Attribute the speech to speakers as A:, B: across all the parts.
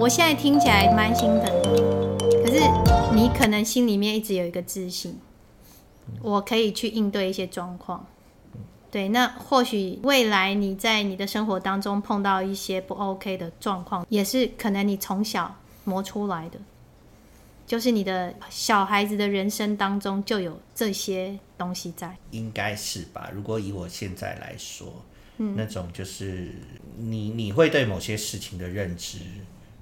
A: 我现在听起来蛮心疼的，可是你可能心里面一直有一个自信，我可以去应对一些状况。对，那或许未来你在你的生活当中碰到一些不 OK 的状况，也是可能你从小磨出来的，就是你的小孩子的人生当中就有这些东西在。
B: 应该是吧？如果以我现在来说，嗯，那种就是你你会对某些事情的认知，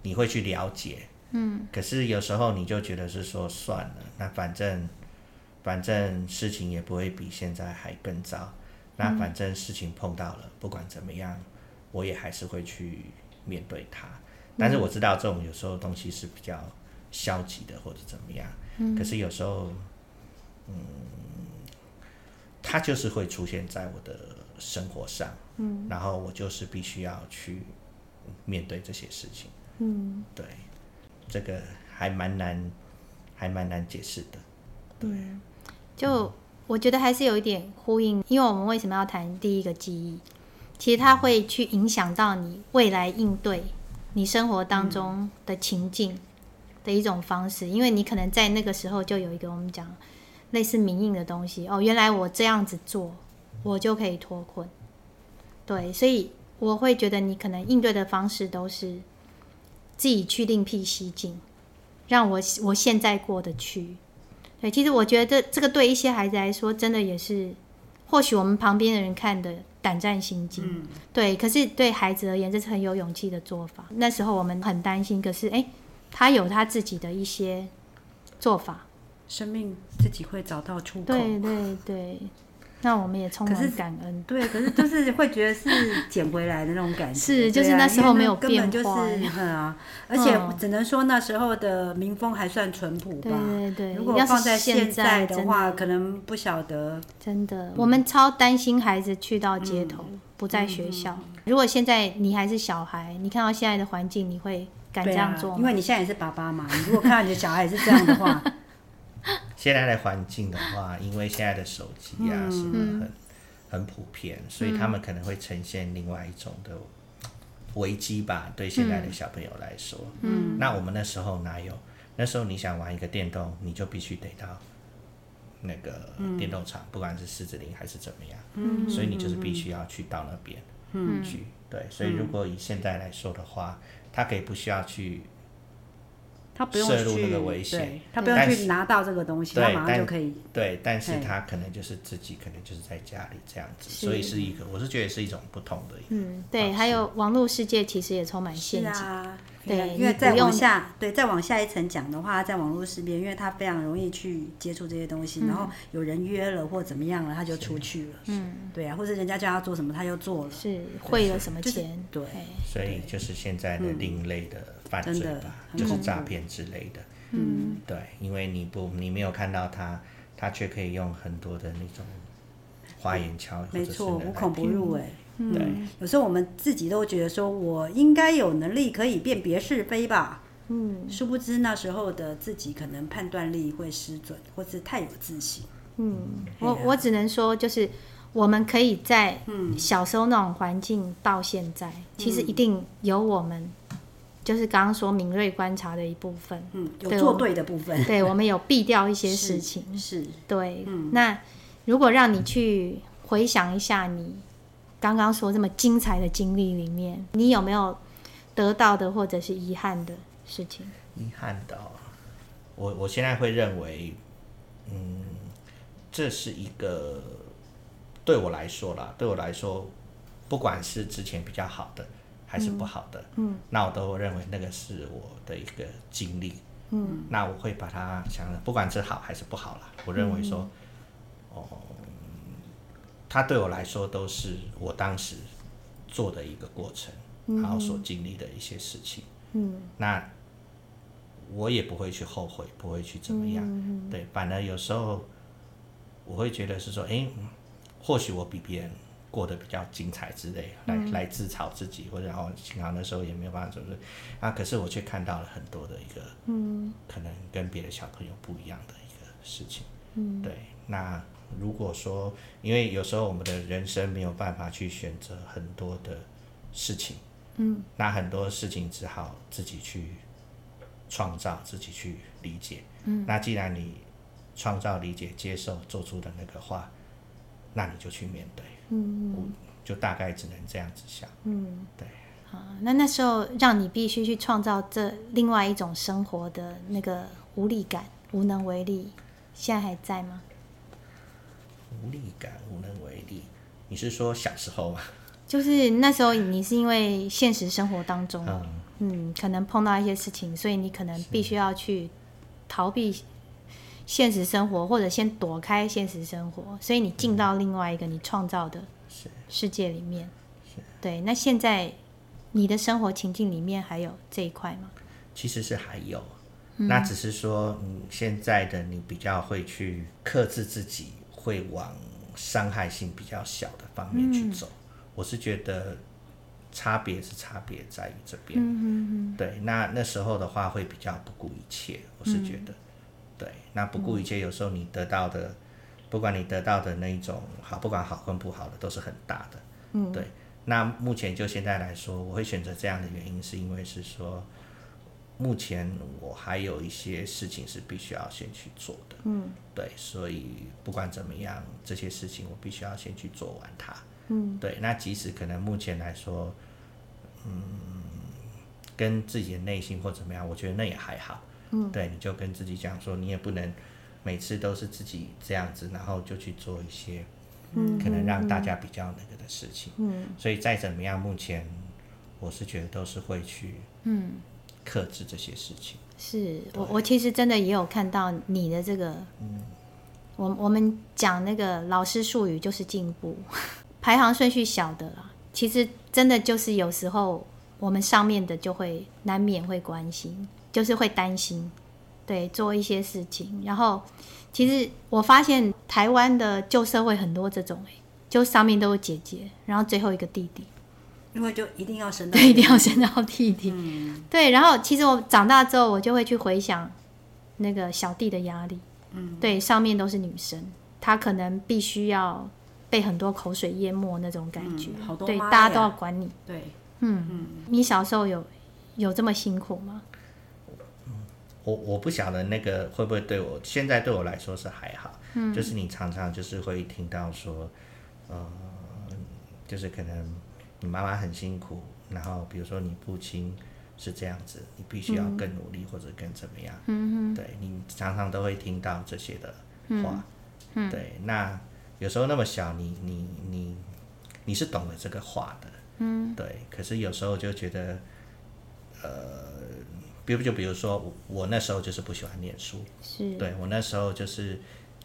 B: 你会去了解，嗯，可是有时候你就觉得是说算了，那反正反正事情也不会比现在还更糟。那反正事情碰到了，不管怎么样，我也还是会去面对它。但是我知道这种有时候东西是比较消极的，或者怎么样。嗯可是有时候，嗯，它就是会出现在我的生活上。嗯，然后我就是必须要去面对这些事情。嗯，对，这个还蛮难，还蛮难解释的。对，
A: 就。我觉得还是有一点呼应，因为我们为什么要谈第一个记忆？其实它会去影响到你未来应对你生活当中的情境的一种方式，因为你可能在那个时候就有一个我们讲类似明印的东西哦，原来我这样子做，我就可以脱困。对，所以我会觉得你可能应对的方式都是自己去另辟蹊径，让我我现在过得去。对，其实我觉得这这个对一些孩子来说，真的也是，或许我们旁边的人看的胆战心惊，嗯，对。可是对孩子而言，这是很有勇气的做法。那时候我们很担心，可是哎，他有他自己的一些做法，
C: 生命自己会找到出口。
A: 对对对。那我们也充满感恩，
C: 对，可是就是会觉得是捡回来的那种感觉，
A: 是，就是那时候没有变化，
C: 根本就是嗯啊，而且只能说那时候的民风还算淳朴吧，
A: 对对对。
C: 如果放在现在的话，可能不晓得。
A: 真的，我们超担心孩子去到街头，不在学校。如果现在你还是小孩，你看到现在的环境，你会敢这样做吗？
C: 因为你现在也是爸爸嘛，你如果看到你的小孩也是这样的话。
B: 现在的环境的话，因为现在的手机啊什么很很普遍，所以他们可能会呈现另外一种的危机吧。对现在的小朋友来说，嗯，那我们那时候哪有？那时候你想玩一个电动，你就必须得到那个电动厂，不管是狮子林还是怎么样，嗯，所以你就是必须要去到那边，嗯，去对。所以如果以现在来说的话，他可以不需要去。
C: 他不用去，他不用去拿到这个东西，他马上就可以。
B: 对，但是他可能就是自己，可能就是在家里这样子，所以是一个，我是觉得是一种不同的。
A: 嗯，对，还有网络世界其实也充满陷阱。对，
C: 因为再往下，对，再往下一层讲的话，在网络世界，因为他非常容易去接触这些东西，然后有人约了或怎么样了，他就出去了。嗯，对啊，或者人家叫他做什么，他又做了，
A: 是汇了什么钱？对，
B: 所以就是现在的另类的。犯罪吧，就是诈骗之类的。嗯，对，因为你不，你没有看到他，他却可以用很多的那种花言巧语，
C: 没错，无孔不入哎。
B: 嗯，对，
C: 有时候我们自己都觉得说，我应该有能力可以辨别是非吧。嗯，殊不知那时候的自己可能判断力会失准，或是太有自信。
A: 嗯，我我只能说，就是我们可以在小时候那种环境到现在，其实一定有我们。就是刚刚说敏锐观察的一部分，
C: 嗯，有做对的部分，
A: 对，我们有避掉一些事情，
C: 是，是。
A: 对。嗯，那如果让你去回想一下你刚刚说这么精彩的经历里面，你有没有得到的或者是遗憾的事情？
B: 遗憾的，我我现在会认为，嗯，这是一个对我来说啦，对我来说，不管是之前比较好的。还是不好的，嗯，嗯，那我都认为那个是我的一个经历，嗯，那我会把它想的，不管是好还是不好啦，我认为说，哦、嗯，它对我来说都是我当时做的一个过程，嗯、然后所经历的一些事情，嗯，那我也不会去后悔，不会去怎么样，嗯、对，反而有时候我会觉得是说，哎、欸，或许我比别人。过得比较精彩之类，来来自嘲自己，或者然后幸好那时候也没有办法，怎么啊，可是我却看到了很多的一个，嗯，可能跟别的小朋友不一样的一个事情，嗯，对。那如果说，因为有时候我们的人生没有办法去选择很多的事情，嗯，那很多事情只好自己去创造，自己去理解。嗯，那既然你创造、理解、接受、做出的那个话，那你就去面对。嗯，我就大概只能这样子想。嗯，对。
A: 好，那那时候让你必须去创造这另外一种生活的那个无力感、无能为力，现在还在吗？
B: 无力感、无能为力，你是说小时候吗？
A: 就是那时候，你是因为现实生活当中，嗯，嗯，可能碰到一些事情，所以你可能必须要去逃避现实生活，或者先躲开现实生活，所以你进到另外一个你创造的世界里面。对，那现在你的生活情境里面还有这一块吗？
B: 其实是还有，那只是说，嗯，现在的你比较会去克制自己，会往伤害性比较小的方面去走。嗯我是觉得差别是差别在于这边，对，那那时候的话会比较不顾一切，我是觉得，嗯、对，那不顾一切，有时候你得到的，嗯、不管你得到的那一种好，不管好跟不好的，都是很大的，嗯，对。那目前就现在来说，我会选择这样的原因，是因为是说，目前我还有一些事情是必须要先去做的，嗯，对，所以不管怎么样，这些事情我必须要先去做完它。嗯，对，那即使可能目前来说，嗯，跟自己的内心或怎么样，我觉得那也还好。嗯，对，你就跟自己讲说，你也不能每次都是自己这样子，然后就去做一些，嗯，可能让大家比较那个的事情。嗯，所以再怎么样，目前我是觉得都是会去，嗯，克制这些事情。
A: 是我，我其实真的也有看到你的这个，嗯，我我们讲那个老师术语就是进步。排行顺序小的啦，其实真的就是有时候我们上面的就会难免会关心，就是会担心，对，做一些事情。然后其实我发现台湾的旧社会很多这种，就上面都有姐姐，然后最后一个弟弟，
C: 因为就一定要生到，
A: 对，一定要生到弟弟。嗯，对。然后其实我长大之后，我就会去回想那个小弟的压力，嗯，对，上面都是女生，她可能必须要。被很多口水淹没那种感觉，嗯、对，大家都要管你。
C: 对，
A: 嗯嗯，你小时候有有这么辛苦吗？
B: 我我不晓得那个会不会对我现在对我来说是还好，嗯，就是你常常就是会听到说，呃，就是可能你妈妈很辛苦，然后比如说你父亲是这样子，你必须要更努力或者更怎么样，嗯嗯，对，你常常都会听到这些的话，嗯，嗯。对，那。有时候那么小，你你你你是懂了这个话的，嗯，对。可是有时候就觉得，呃，比如就比如说我我那时候就是不喜欢念书，是，对我那时候就是，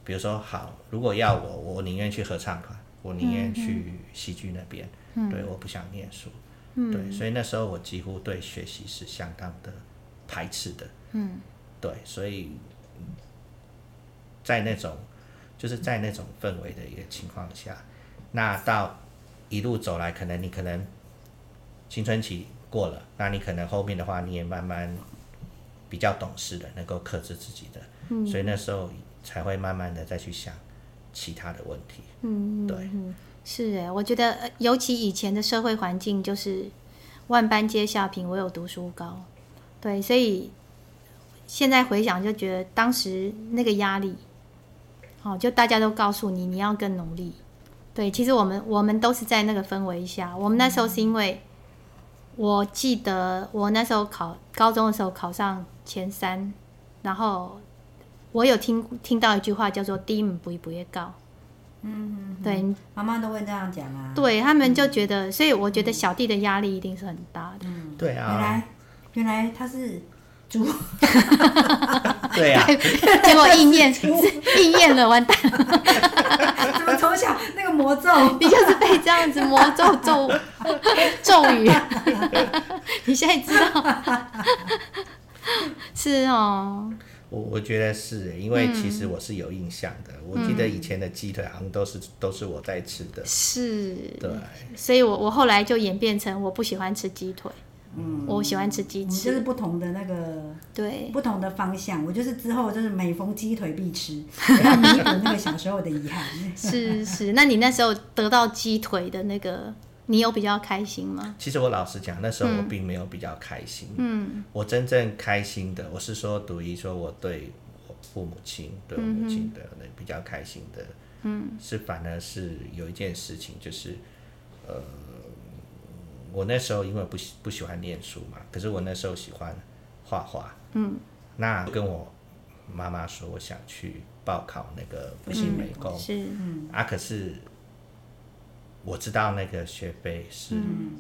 B: 比如说好，如果要我，我宁愿去合唱团，我宁愿去戏剧那边，嗯，对，我不想念书，嗯，对，所以那时候我几乎对学习是相当的排斥的，嗯，对，所以在那种。就是在那种氛围的一个情况下，那到一路走来，可能你可能青春期过了，那你可能后面的话，你也慢慢比较懂事的，能够克制自己的，嗯，所以那时候才会慢慢的再去想其他的问题。嗯，对，
A: 是哎，我觉得尤其以前的社会环境就是万般皆下品，唯有读书高，对，所以现在回想就觉得当时那个压力。哦，就大家都告诉你，你要更努力。对，其实我们我们都是在那个氛围下。我们那时候是因为，我记得我那时候考高中的时候考上前三，然后我有听听到一句话叫做“低不不会高”。嗯，对，
C: 妈妈都会这样讲啊。
A: 对，他们就觉得，所以我觉得小弟的压力一定是很大的。
B: 嗯，对啊。
C: 原来原来他是。猪，
B: 对啊，
A: 结果应验，应验了，完蛋了。
C: 怎么从小那个魔咒，
A: 你就是被这样子魔咒咒 咒语？你现在知道？是哦。
B: 我我觉得是，因为其实我是有印象的。我记得以前的鸡腿好像都是都是我在吃的。
A: 是。
B: 对。
A: 所以我我后来就演变成我不喜欢吃鸡腿。嗯，我喜欢吃鸡翅，
C: 就是不同的那个，对，不同的方向。我就是之后就是每逢鸡腿必吃，要弥补那个小时候的遗憾。
A: 是是，那你那时候得到鸡腿的那个你有比较开心吗？
B: 其实我老实讲，那时候我并没有比较开心。
A: 嗯，
B: 我真正开心的，我是说，读一说我对我父母亲、对我母亲的那比较开心的，嗯，是反而是有一件事情，就是呃，我那时候因为不喜不喜欢念书嘛，可是我那时候喜欢画画，嗯，那跟我妈妈说，我想去报考那个复兴美工，
A: 是，嗯，
B: 啊，可是。我知道那个学费是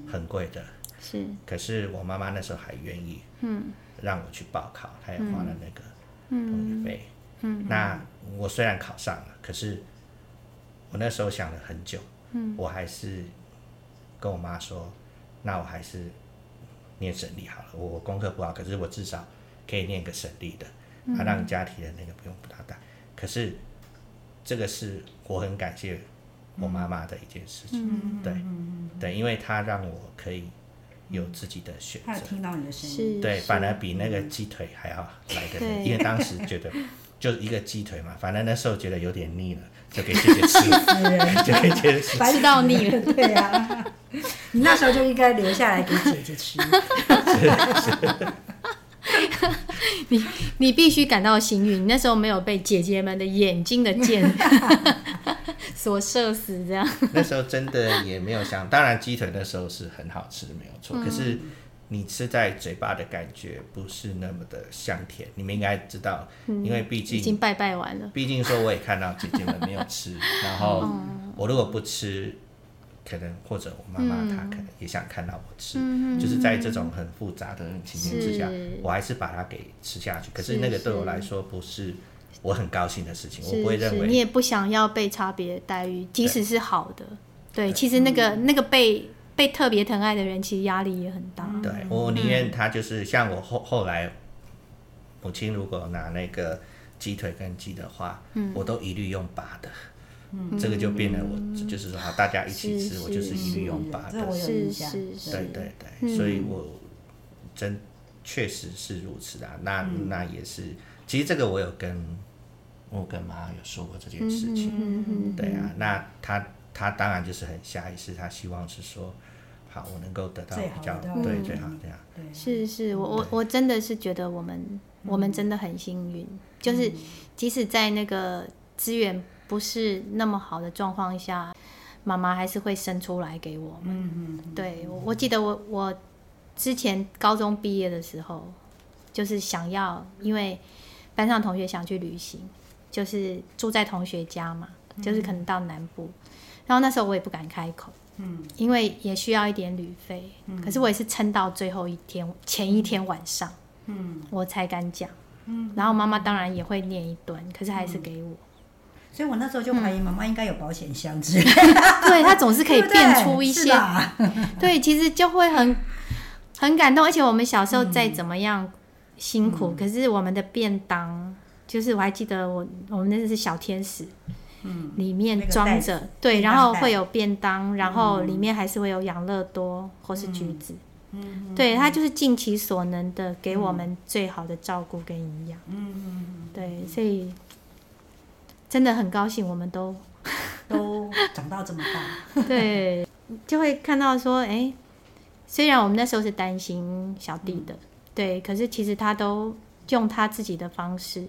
B: 很贵的，
A: 嗯、是。
B: 可是我妈妈那时候还愿意，嗯让我去报考，她、嗯、也花了那个同学费。嗯、那我虽然考上了，可是我那时候想了很久，嗯、我还是跟我妈说，那我还是念省立好了。我功课不好，可是我至少可以念个省立的，嗯、啊，让家庭的那个不用负担。可是这个是我很感谢。我妈妈的一件事情，嗯、对，嗯、对，因为她让我可以有自己的选择。
C: 她听到你的声音，
B: 对，反而比那个鸡腿还要来得，因为当时觉得 就一个鸡腿嘛，反正那时候觉得有点腻了，就给姐姐吃，就给姐姐吃，
A: 吃到腻了，
C: 对啊，你那时候就应该留下来给姐姐吃。
A: 你你必须感到幸运，你那时候没有被姐姐们的眼睛的箭。所射死这样，
B: 那时候真的也没有想，当然鸡腿那时候是很好吃，没有错。嗯、可是你吃在嘴巴的感觉不是那么的香甜。你们应该知道，嗯、因为毕竟
A: 已经拜拜完了。
B: 毕竟说我也看到姐姐们没有吃，然后我如果不吃，可能或者我妈妈她可能也想看到我吃，嗯、就是在这种很复杂的情形之下，我还是把它给吃下去。可是那个对我来说不是。我很高兴的事情，我不会认为
A: 你也不想要被差别待遇，即使是好的。对，对其实那个、嗯、那个被被特别疼爱的人，其实压力也很大。
B: 对，我宁愿他就是像我后后来，母亲如果拿那个鸡腿跟鸡的话，嗯、我都一律用拔的。嗯，这个就变得我，嗯、就是说好，大家一起吃，我就是一律用拔的。
A: 是是是，
B: 对对对，嗯、所以我真确实是如此的。那、嗯、那也是，其实这个我有跟。我跟妈有说过这件事情，嗯嗯、对啊，那他他当然就是很下意识，他希望是说，好，我能够得到比较对最好这样。对，
A: 是是，我我我真的是觉得我们、嗯、我们真的很幸运，就是即使在那个资源不是那么好的状况下，妈妈还是会生出来给我们。嗯嗯，对，我我记得我我之前高中毕业的时候，就是想要，因为班上同学想去旅行。就是住在同学家嘛，就是可能到南部，嗯、然后那时候我也不敢开口，嗯，因为也需要一点旅费，嗯、可是我也是撑到最后一天前一天晚上，嗯，我才敢讲，嗯，然后妈妈当然也会念一顿，可是还是给我，
C: 所以我那时候就怀疑妈妈应该有保险箱之类，
A: 对，她总是可以变出一些，对，其实就会很很感动，而且我们小时候再怎么样辛苦，嗯、可是我们的便当。就是我还记得我我们那个是小天使，嗯，里面装着、那个、对，然后会有便当，然后里面还是会有养乐多或是橘子，嗯，嗯对，他就是尽其所能的给我们最好的照顾跟营养，嗯嗯。对，所以真的很高兴，我们都
C: 都长到这么大，
A: 对，就会看到说，哎、欸，虽然我们那时候是担心小弟的，嗯、对，可是其实他都用他自己的方式。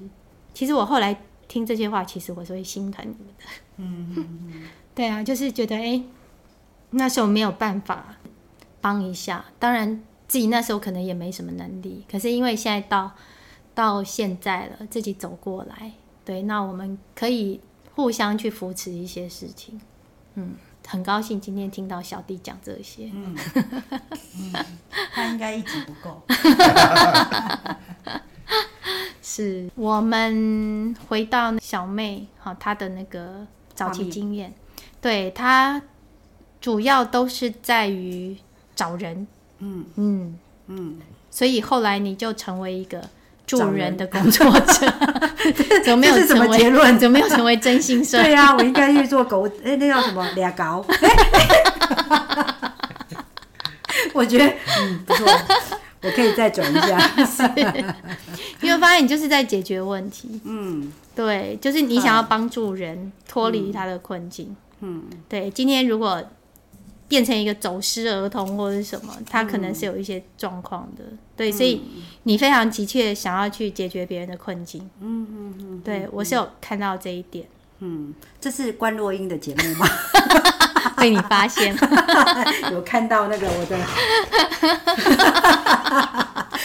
A: 其实我后来听这些话，其实我是会心疼你们的。嗯嗯嗯，对啊，就是觉得哎、欸，那时候没有办法帮一下。当然自己那时候可能也没什么能力，可是因为现在到到现在了，自己走过来，对，那我们可以互相去扶持一些事情。嗯，很高兴今天听到小弟讲这些。嗯，
C: 嗯他应该一直不够。
A: 是我们回到小妹哈，她的那个早期经验，对她主要都是在于找人，嗯嗯嗯，所以后来你就成为一个助人的工作者，怎么没有
C: 什么结论？
A: 怎么没有成为真心社？
C: 对呀、啊，我应该去做狗，哎、欸，那叫什么俩狗？我觉得嗯不错。我可以再转一下，
A: 因为发现你就是在解决问题。嗯，对，就是你想要帮助人脱离他的困境。嗯，对。今天如果变成一个走失儿童或者什么，他可能是有一些状况的。嗯、对，所以你非常急切想要去解决别人的困境。嗯嗯嗯，对我是有看到这一点。
C: 嗯，这是关若英的节目吗？
A: 被你发现，
C: 有看到那个我的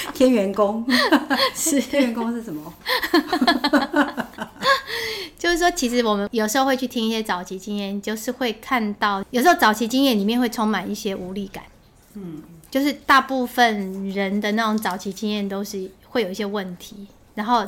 C: 天元宫是天元宫是什么？
A: 就是说，其实我们有时候会去听一些早期经验，就是会看到有时候早期经验里面会充满一些无力感。嗯，就是大部分人的那种早期经验都是会有一些问题，然后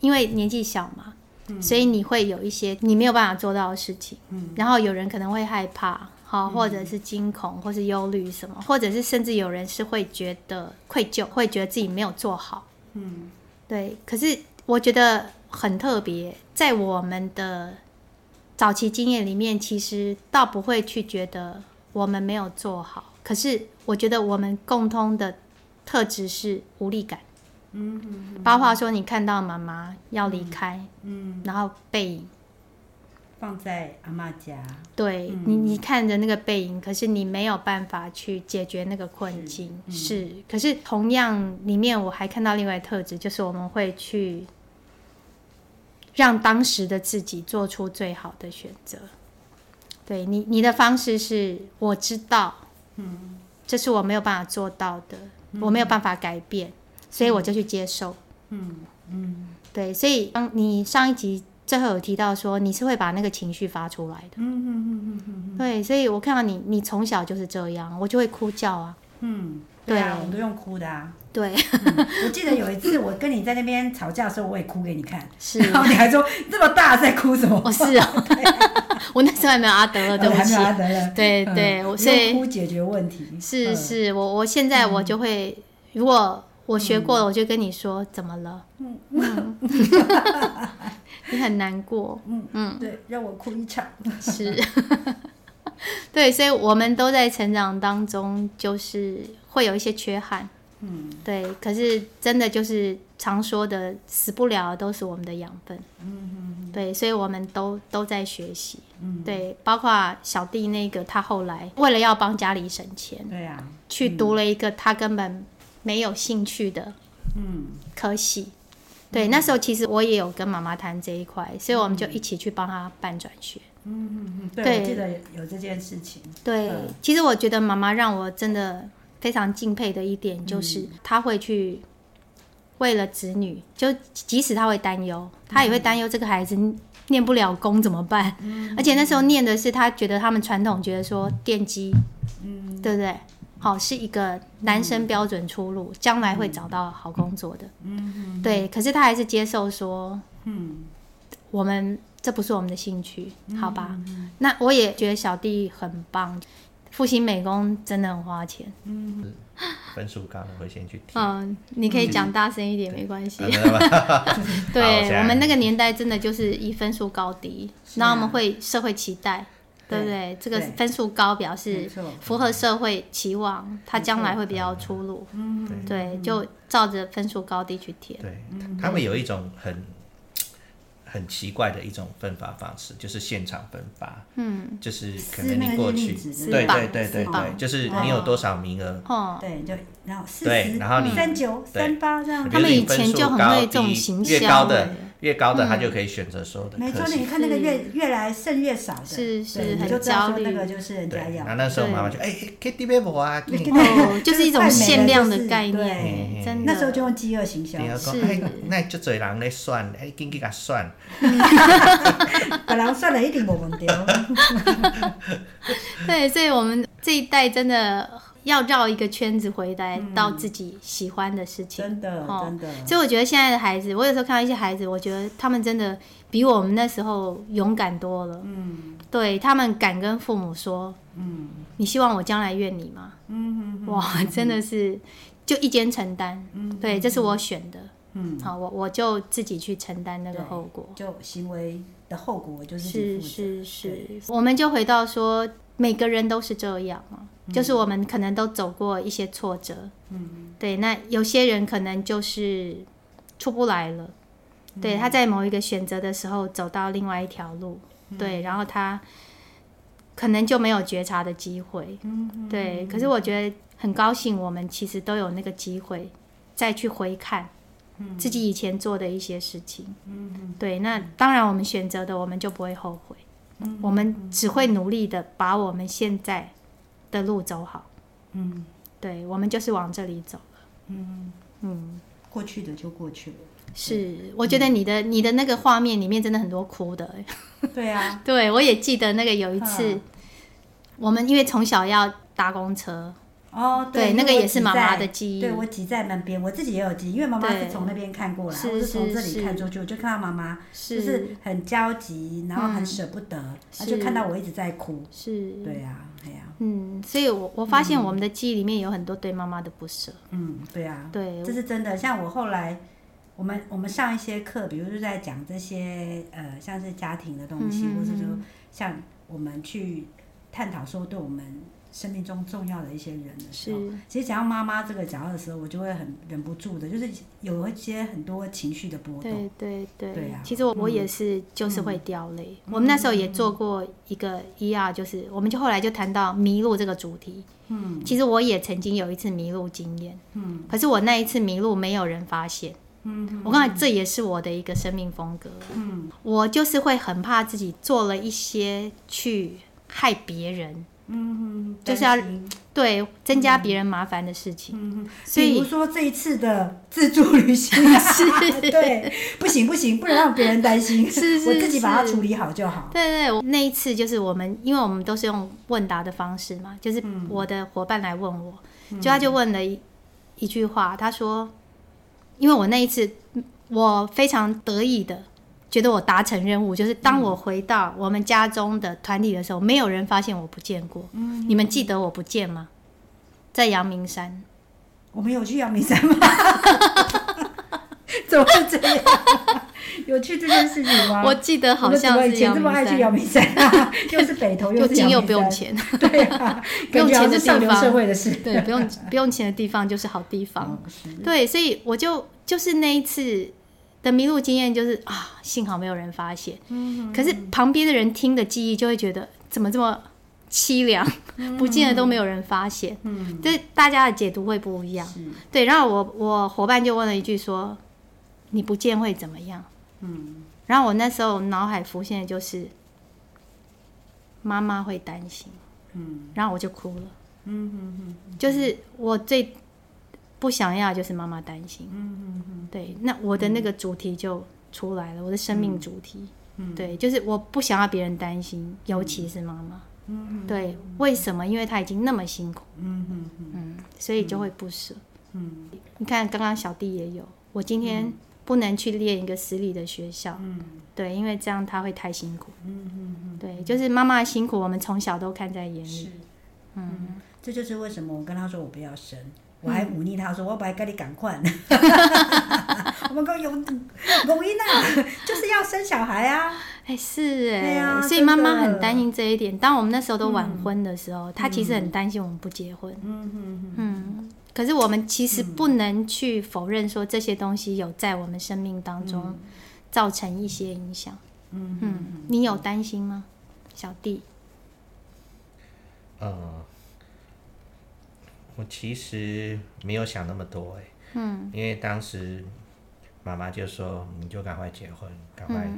A: 因为年纪小嘛。所以你会有一些你没有办法做到的事情，嗯，然后有人可能会害怕，好，或者是惊恐，或是忧虑什么，或者是甚至有人是会觉得愧疚，会觉得自己没有做好，嗯，对。可是我觉得很特别，在我们的早期经验里面，其实倒不会去觉得我们没有做好，可是我觉得我们共通的特质是无力感。嗯，包括说你看到妈妈要离开，嗯，然后背影
C: 放在阿妈家，
A: 对、嗯、你，你看着那个背影，可是你没有办法去解决那个困境，是。可是同样里面我还看到另外特质，就是我们会去让当时的自己做出最好的选择。对你，你的方式是我知道，嗯，这是我没有办法做到的，嗯、我没有办法改变。所以我就去接受，嗯嗯，对，所以当你上一集最后有提到说你是会把那个情绪发出来的，嗯嗯嗯嗯。对，所以我看到你，你从小就是这样，我就会哭叫啊，
C: 嗯，对啊，我们都用哭的啊，
A: 对，
C: 我记得有一次我跟你在那边吵架的时候，我也哭给你看，是，然后你还说这么大在哭什么？
A: 哦，是啊，我那时候还没有阿德了，对不起，
C: 阿德了，
A: 对对，我所以
C: 哭解决问题，
A: 是是，我我现在我就会如果。我学过了，我就跟你说、嗯、怎么了？嗯，嗯。你很难过。嗯
C: 嗯，对，让我哭一场。
A: 是，对，所以我们都在成长当中，就是会有一些缺憾。嗯，对，可是真的就是常说的，死不了都是我们的养分。嗯嗯，对，所以我们都都在学习。嗯，对，包括小弟那个，他后来为了要帮家里省钱，
C: 对呀、啊，
A: 去读了一个他根本。没有兴趣的，嗯，可惜，对，嗯、那时候其实我也有跟妈妈谈这一块，所以我们就一起去帮他办转学。
C: 嗯嗯嗯，对，我记得有这件事情。
A: 对，嗯、其实我觉得妈妈让我真的非常敬佩的一点，就是他会去为了子女，就即使他会担忧，他也会担忧这个孩子念不了功怎么办？嗯、而且那时候念的是他觉得他们传统觉得说电机，嗯，对不对？好，是一个男生标准出路，将、嗯、来会找到好工作的。对。可是他还是接受说，嗯，我们这不是我们的兴趣，好吧？那我也觉得小弟很棒。复兴美工真的很花钱。嗯，
B: 分数高的会先去听。
A: 嗯，你可以讲大声一点，没关系。对，我们那个年代真的就是以分数高低，然后我们会社会期待。对不对？这个分数高表示符合社会期望，他将来会比较出路。嗯，对，就照着分数高低去填。
B: 对，他们有一种很很奇怪的一种分发方式，就是现场分发。嗯，就是可能你过去，对对对对对，就是你有多少名额。哦，
C: 对，就然后
B: 对，然后你
C: 三九三八这样。
A: 他们以前就很会这种行销的。
B: 越高的他就可以选择所有的。
C: 没错，你看那个越越来剩越少的，
A: 是是很
C: 焦虑。那个就是人家要。
B: 那那时候妈妈就哎，KTV 不啊，
A: 就是一种限量的概念，真的。
C: 那时候就用饥饿行销。
A: 是。
B: 那就多人来算，哎，紧紧给他算。
C: 把人算了一定没问题。
A: 对，所以我们这一代真的。要绕一个圈子回来到自己喜欢的事情，
C: 真的，真的。
A: 所以我觉得现在的孩子，我有时候看到一些孩子，我觉得他们真的比我们那时候勇敢多了。嗯，对，他们敢跟父母说，嗯，你希望我将来怨你吗？嗯，哇，真的是就一肩承担。嗯，对，这是我选的。嗯，好，我我就自己去承担那个后果。
C: 就行为的后果就是
A: 是是是，我们就回到说，每个人都是这样嘛。就是我们可能都走过一些挫折，嗯，对。那有些人可能就是出不来了，嗯、对。他在某一个选择的时候走到另外一条路，嗯、对。然后他可能就没有觉察的
C: 机会。
A: 对。可是我觉得很高兴，我们其实都有那个机会再去回看自己以前做的一些事情。嗯，对。那当然，我们选择的，我们就不会后悔。嗯，我们只会努力的把我们现在的路走好。嗯，对，我们就是往这里走了。嗯
C: 嗯，过去的就过去了。
A: 是，我觉得你的、嗯、你的那个画面里面真的很多哭的。
C: 对啊，
A: 对我也记得那个有一次，我们因为从小要搭公车。
C: 哦，对，
A: 对，那个也是妈妈的记忆。
C: 对，我挤在那边，我自己也有记忆，因为妈妈是从那边看过来，我是从这里看出去，我就看到妈妈就是很焦急，然后很舍不得，然后就看到我一直在哭。是，对呀，对呀。嗯，
A: 所以我我发现我们的记忆里面有很多对妈妈的不舍。
C: 嗯，对啊，
A: 对，
C: 这是真的。像我后来，我们我们上一些课，比如说在讲这些呃，像是家庭的东西，或者说像我们去探讨说对我们。生命中重要的一些人的时候，其实讲到妈妈这个角色的时候，我就会很忍不住的，就是有一些很多情绪的波动。
A: 对对对，
C: 对啊。
A: 其实我我也是，就是会掉泪。我们那时候也做过一个 ER，就是我们就后来就谈到迷路这个主题。嗯。其实我也曾经有一次迷路经验。嗯。可是我那一次迷路没有人发现。嗯。我刚才这也是我的一个生命风格。嗯。我就是会很怕自己做了一些去害别人。
C: 嗯，
A: 就是要对增加别人麻烦的事情。
C: 嗯，所以比如说这一次的自助旅行 是，对，不行不行，不能让别人担心，是是 我自己把它处理好就好。
A: 对对，那一次就是我们，因为我们都是用问答的方式嘛，就是我的伙伴来问我，就他就问了一一句话，他说，因为我那一次我非常得意的。觉得我达成任务，就是当我回到我们家中的团体的时候，没有人发现我不见过。嗯，你们记得我不见吗？在阳明山，
C: 我们有去阳明山吗？怎么会这样？有去这件事情吗？
A: 我记得好像是
C: 以前这么爱去阳明山，又是北投，又
A: 近又 不用钱。
C: 对啊，不用钱的地方，社会的事。
A: 对，不用不用钱的地方就是好地方。对，所以我就就是那一次。的迷路经验就是啊，幸好没有人发现。嗯，可是旁边的人听的记忆就会觉得怎么这么凄凉，嗯、不见得都没有人发现。嗯，这大家的解读会不一样。对，然后我我伙伴就问了一句说：“你不见会怎么样？”嗯，然后我那时候脑海浮现的就是妈妈会担心。嗯，然后我就哭了。嗯嗯嗯，就是我最。不想要就是妈妈担心，嗯嗯嗯，对，那我的那个主题就出来了，嗯、我的生命主题，嗯，对，就是我不想要别人担心，尤其是妈妈，嗯对，为什么？因为她已经那么辛苦，嗯嗯嗯，所以就会不舍，嗯，你看刚刚小弟也有，我今天不能去练一个私立的学校，嗯，对，因为这样他会太辛苦，嗯嗯嗯，对，就是妈妈的辛苦，我们从小都看在眼里，
C: 嗯，这就是为什么我跟他说我不要生。我还忤逆他说：“我不爱跟你赶快。”我们讲有容易呢，就是要生小孩啊！
A: 哎，是哎，所以妈妈很担心这一点。当我们那时候都晚婚的时候，她其实很担心我们不结婚。嗯嗯嗯。可是我们其实不能去否认说这些东西有在我们生命当中造成一些影响。嗯嗯。你有担心吗，小弟？
B: 呃。我其实没有想那么多哎，嗯，因为当时妈妈就说：“你就赶快结婚，赶快，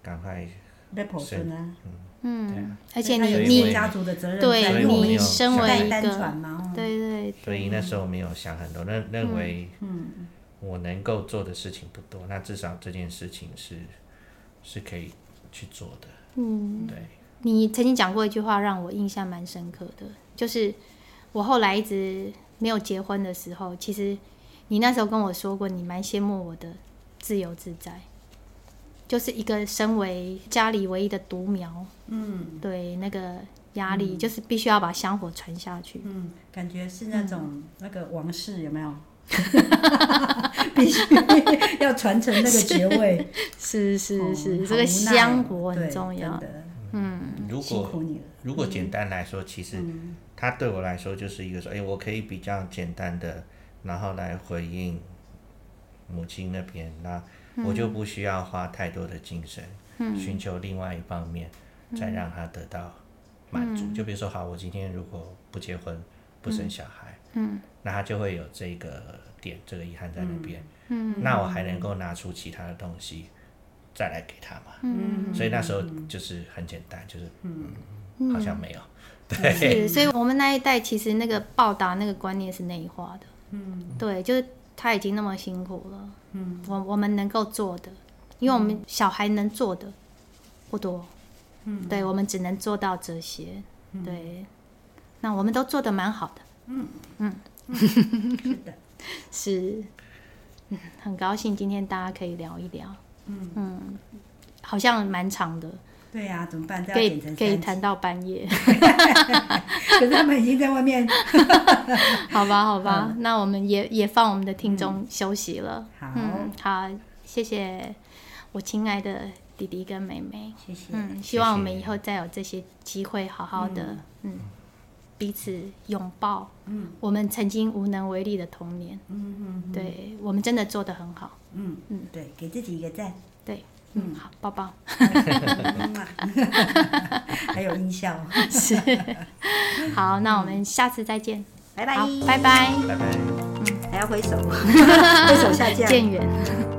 B: 赶快生啊。”嗯，对啊，
A: 而且你你家族的责任，对，你身为一个，对对，
B: 所以那时候没有想很多，认认为，嗯，我能够做的事情不多，那至少这件事情是是可以去做的。嗯，对。
A: 你曾经讲过一句话，让我印象蛮深刻的，就是。我后来一直没有结婚的时候，其实你那时候跟我说过，你蛮羡慕我的自由自在，就是一个身为家里唯一的独苗，嗯，对，那个压力就是必须要把香火传下去，
C: 嗯，感觉是那种那个王室有没有？必须要传承那个爵位，
A: 是是是，这个香火很重要。的，
B: 嗯，如果如果简单来说，其实。他对我来说就是一个说，哎，我可以比较简单的，然后来回应母亲那边，那我就不需要花太多的精神，嗯、寻求另外一方面，嗯、再让他得到满足。就比如说，好，我今天如果不结婚，不生小孩，
A: 嗯，
B: 那他就会有这个点，这个遗憾在那边。
A: 嗯，
B: 那我还能够拿出其他的东西再来给他嘛？
A: 嗯，
B: 所以那时候就是很简单，就是嗯，好像没有。
A: 对，是，所以我们那一代其实那个报答那个观念是内化的。嗯，对，就是他已经那么辛苦了。嗯，我我们能够做的，因为我们小孩能做的不多。嗯，对，我们只能做到这些。对，那我们都做的蛮好的。嗯嗯，是的，是，很高兴今天大家可以聊一聊。嗯嗯，好像蛮长的。
C: 对呀，怎么办？
A: 可以可以谈到半夜。
C: 可是他们已经在外面。
A: 好吧，好吧，那我们也也放我们的听众休息了。
C: 好，
A: 好，谢谢我亲爱的弟弟跟妹妹。
C: 谢谢。
A: 嗯，希望我们以后再有这些机会，好好的，嗯，彼此拥抱。嗯，我们曾经无能为力的童年。嗯嗯。对，我们真的做得很好。
C: 嗯嗯，对，给自己一个赞。
A: 对。嗯，好，抱抱。
C: 还有音效。
A: 是。好，那我们下次再见。
C: 拜拜。
A: 拜拜。
B: 拜拜。
C: 嗯，还要挥手，挥手下降。
A: 见缘。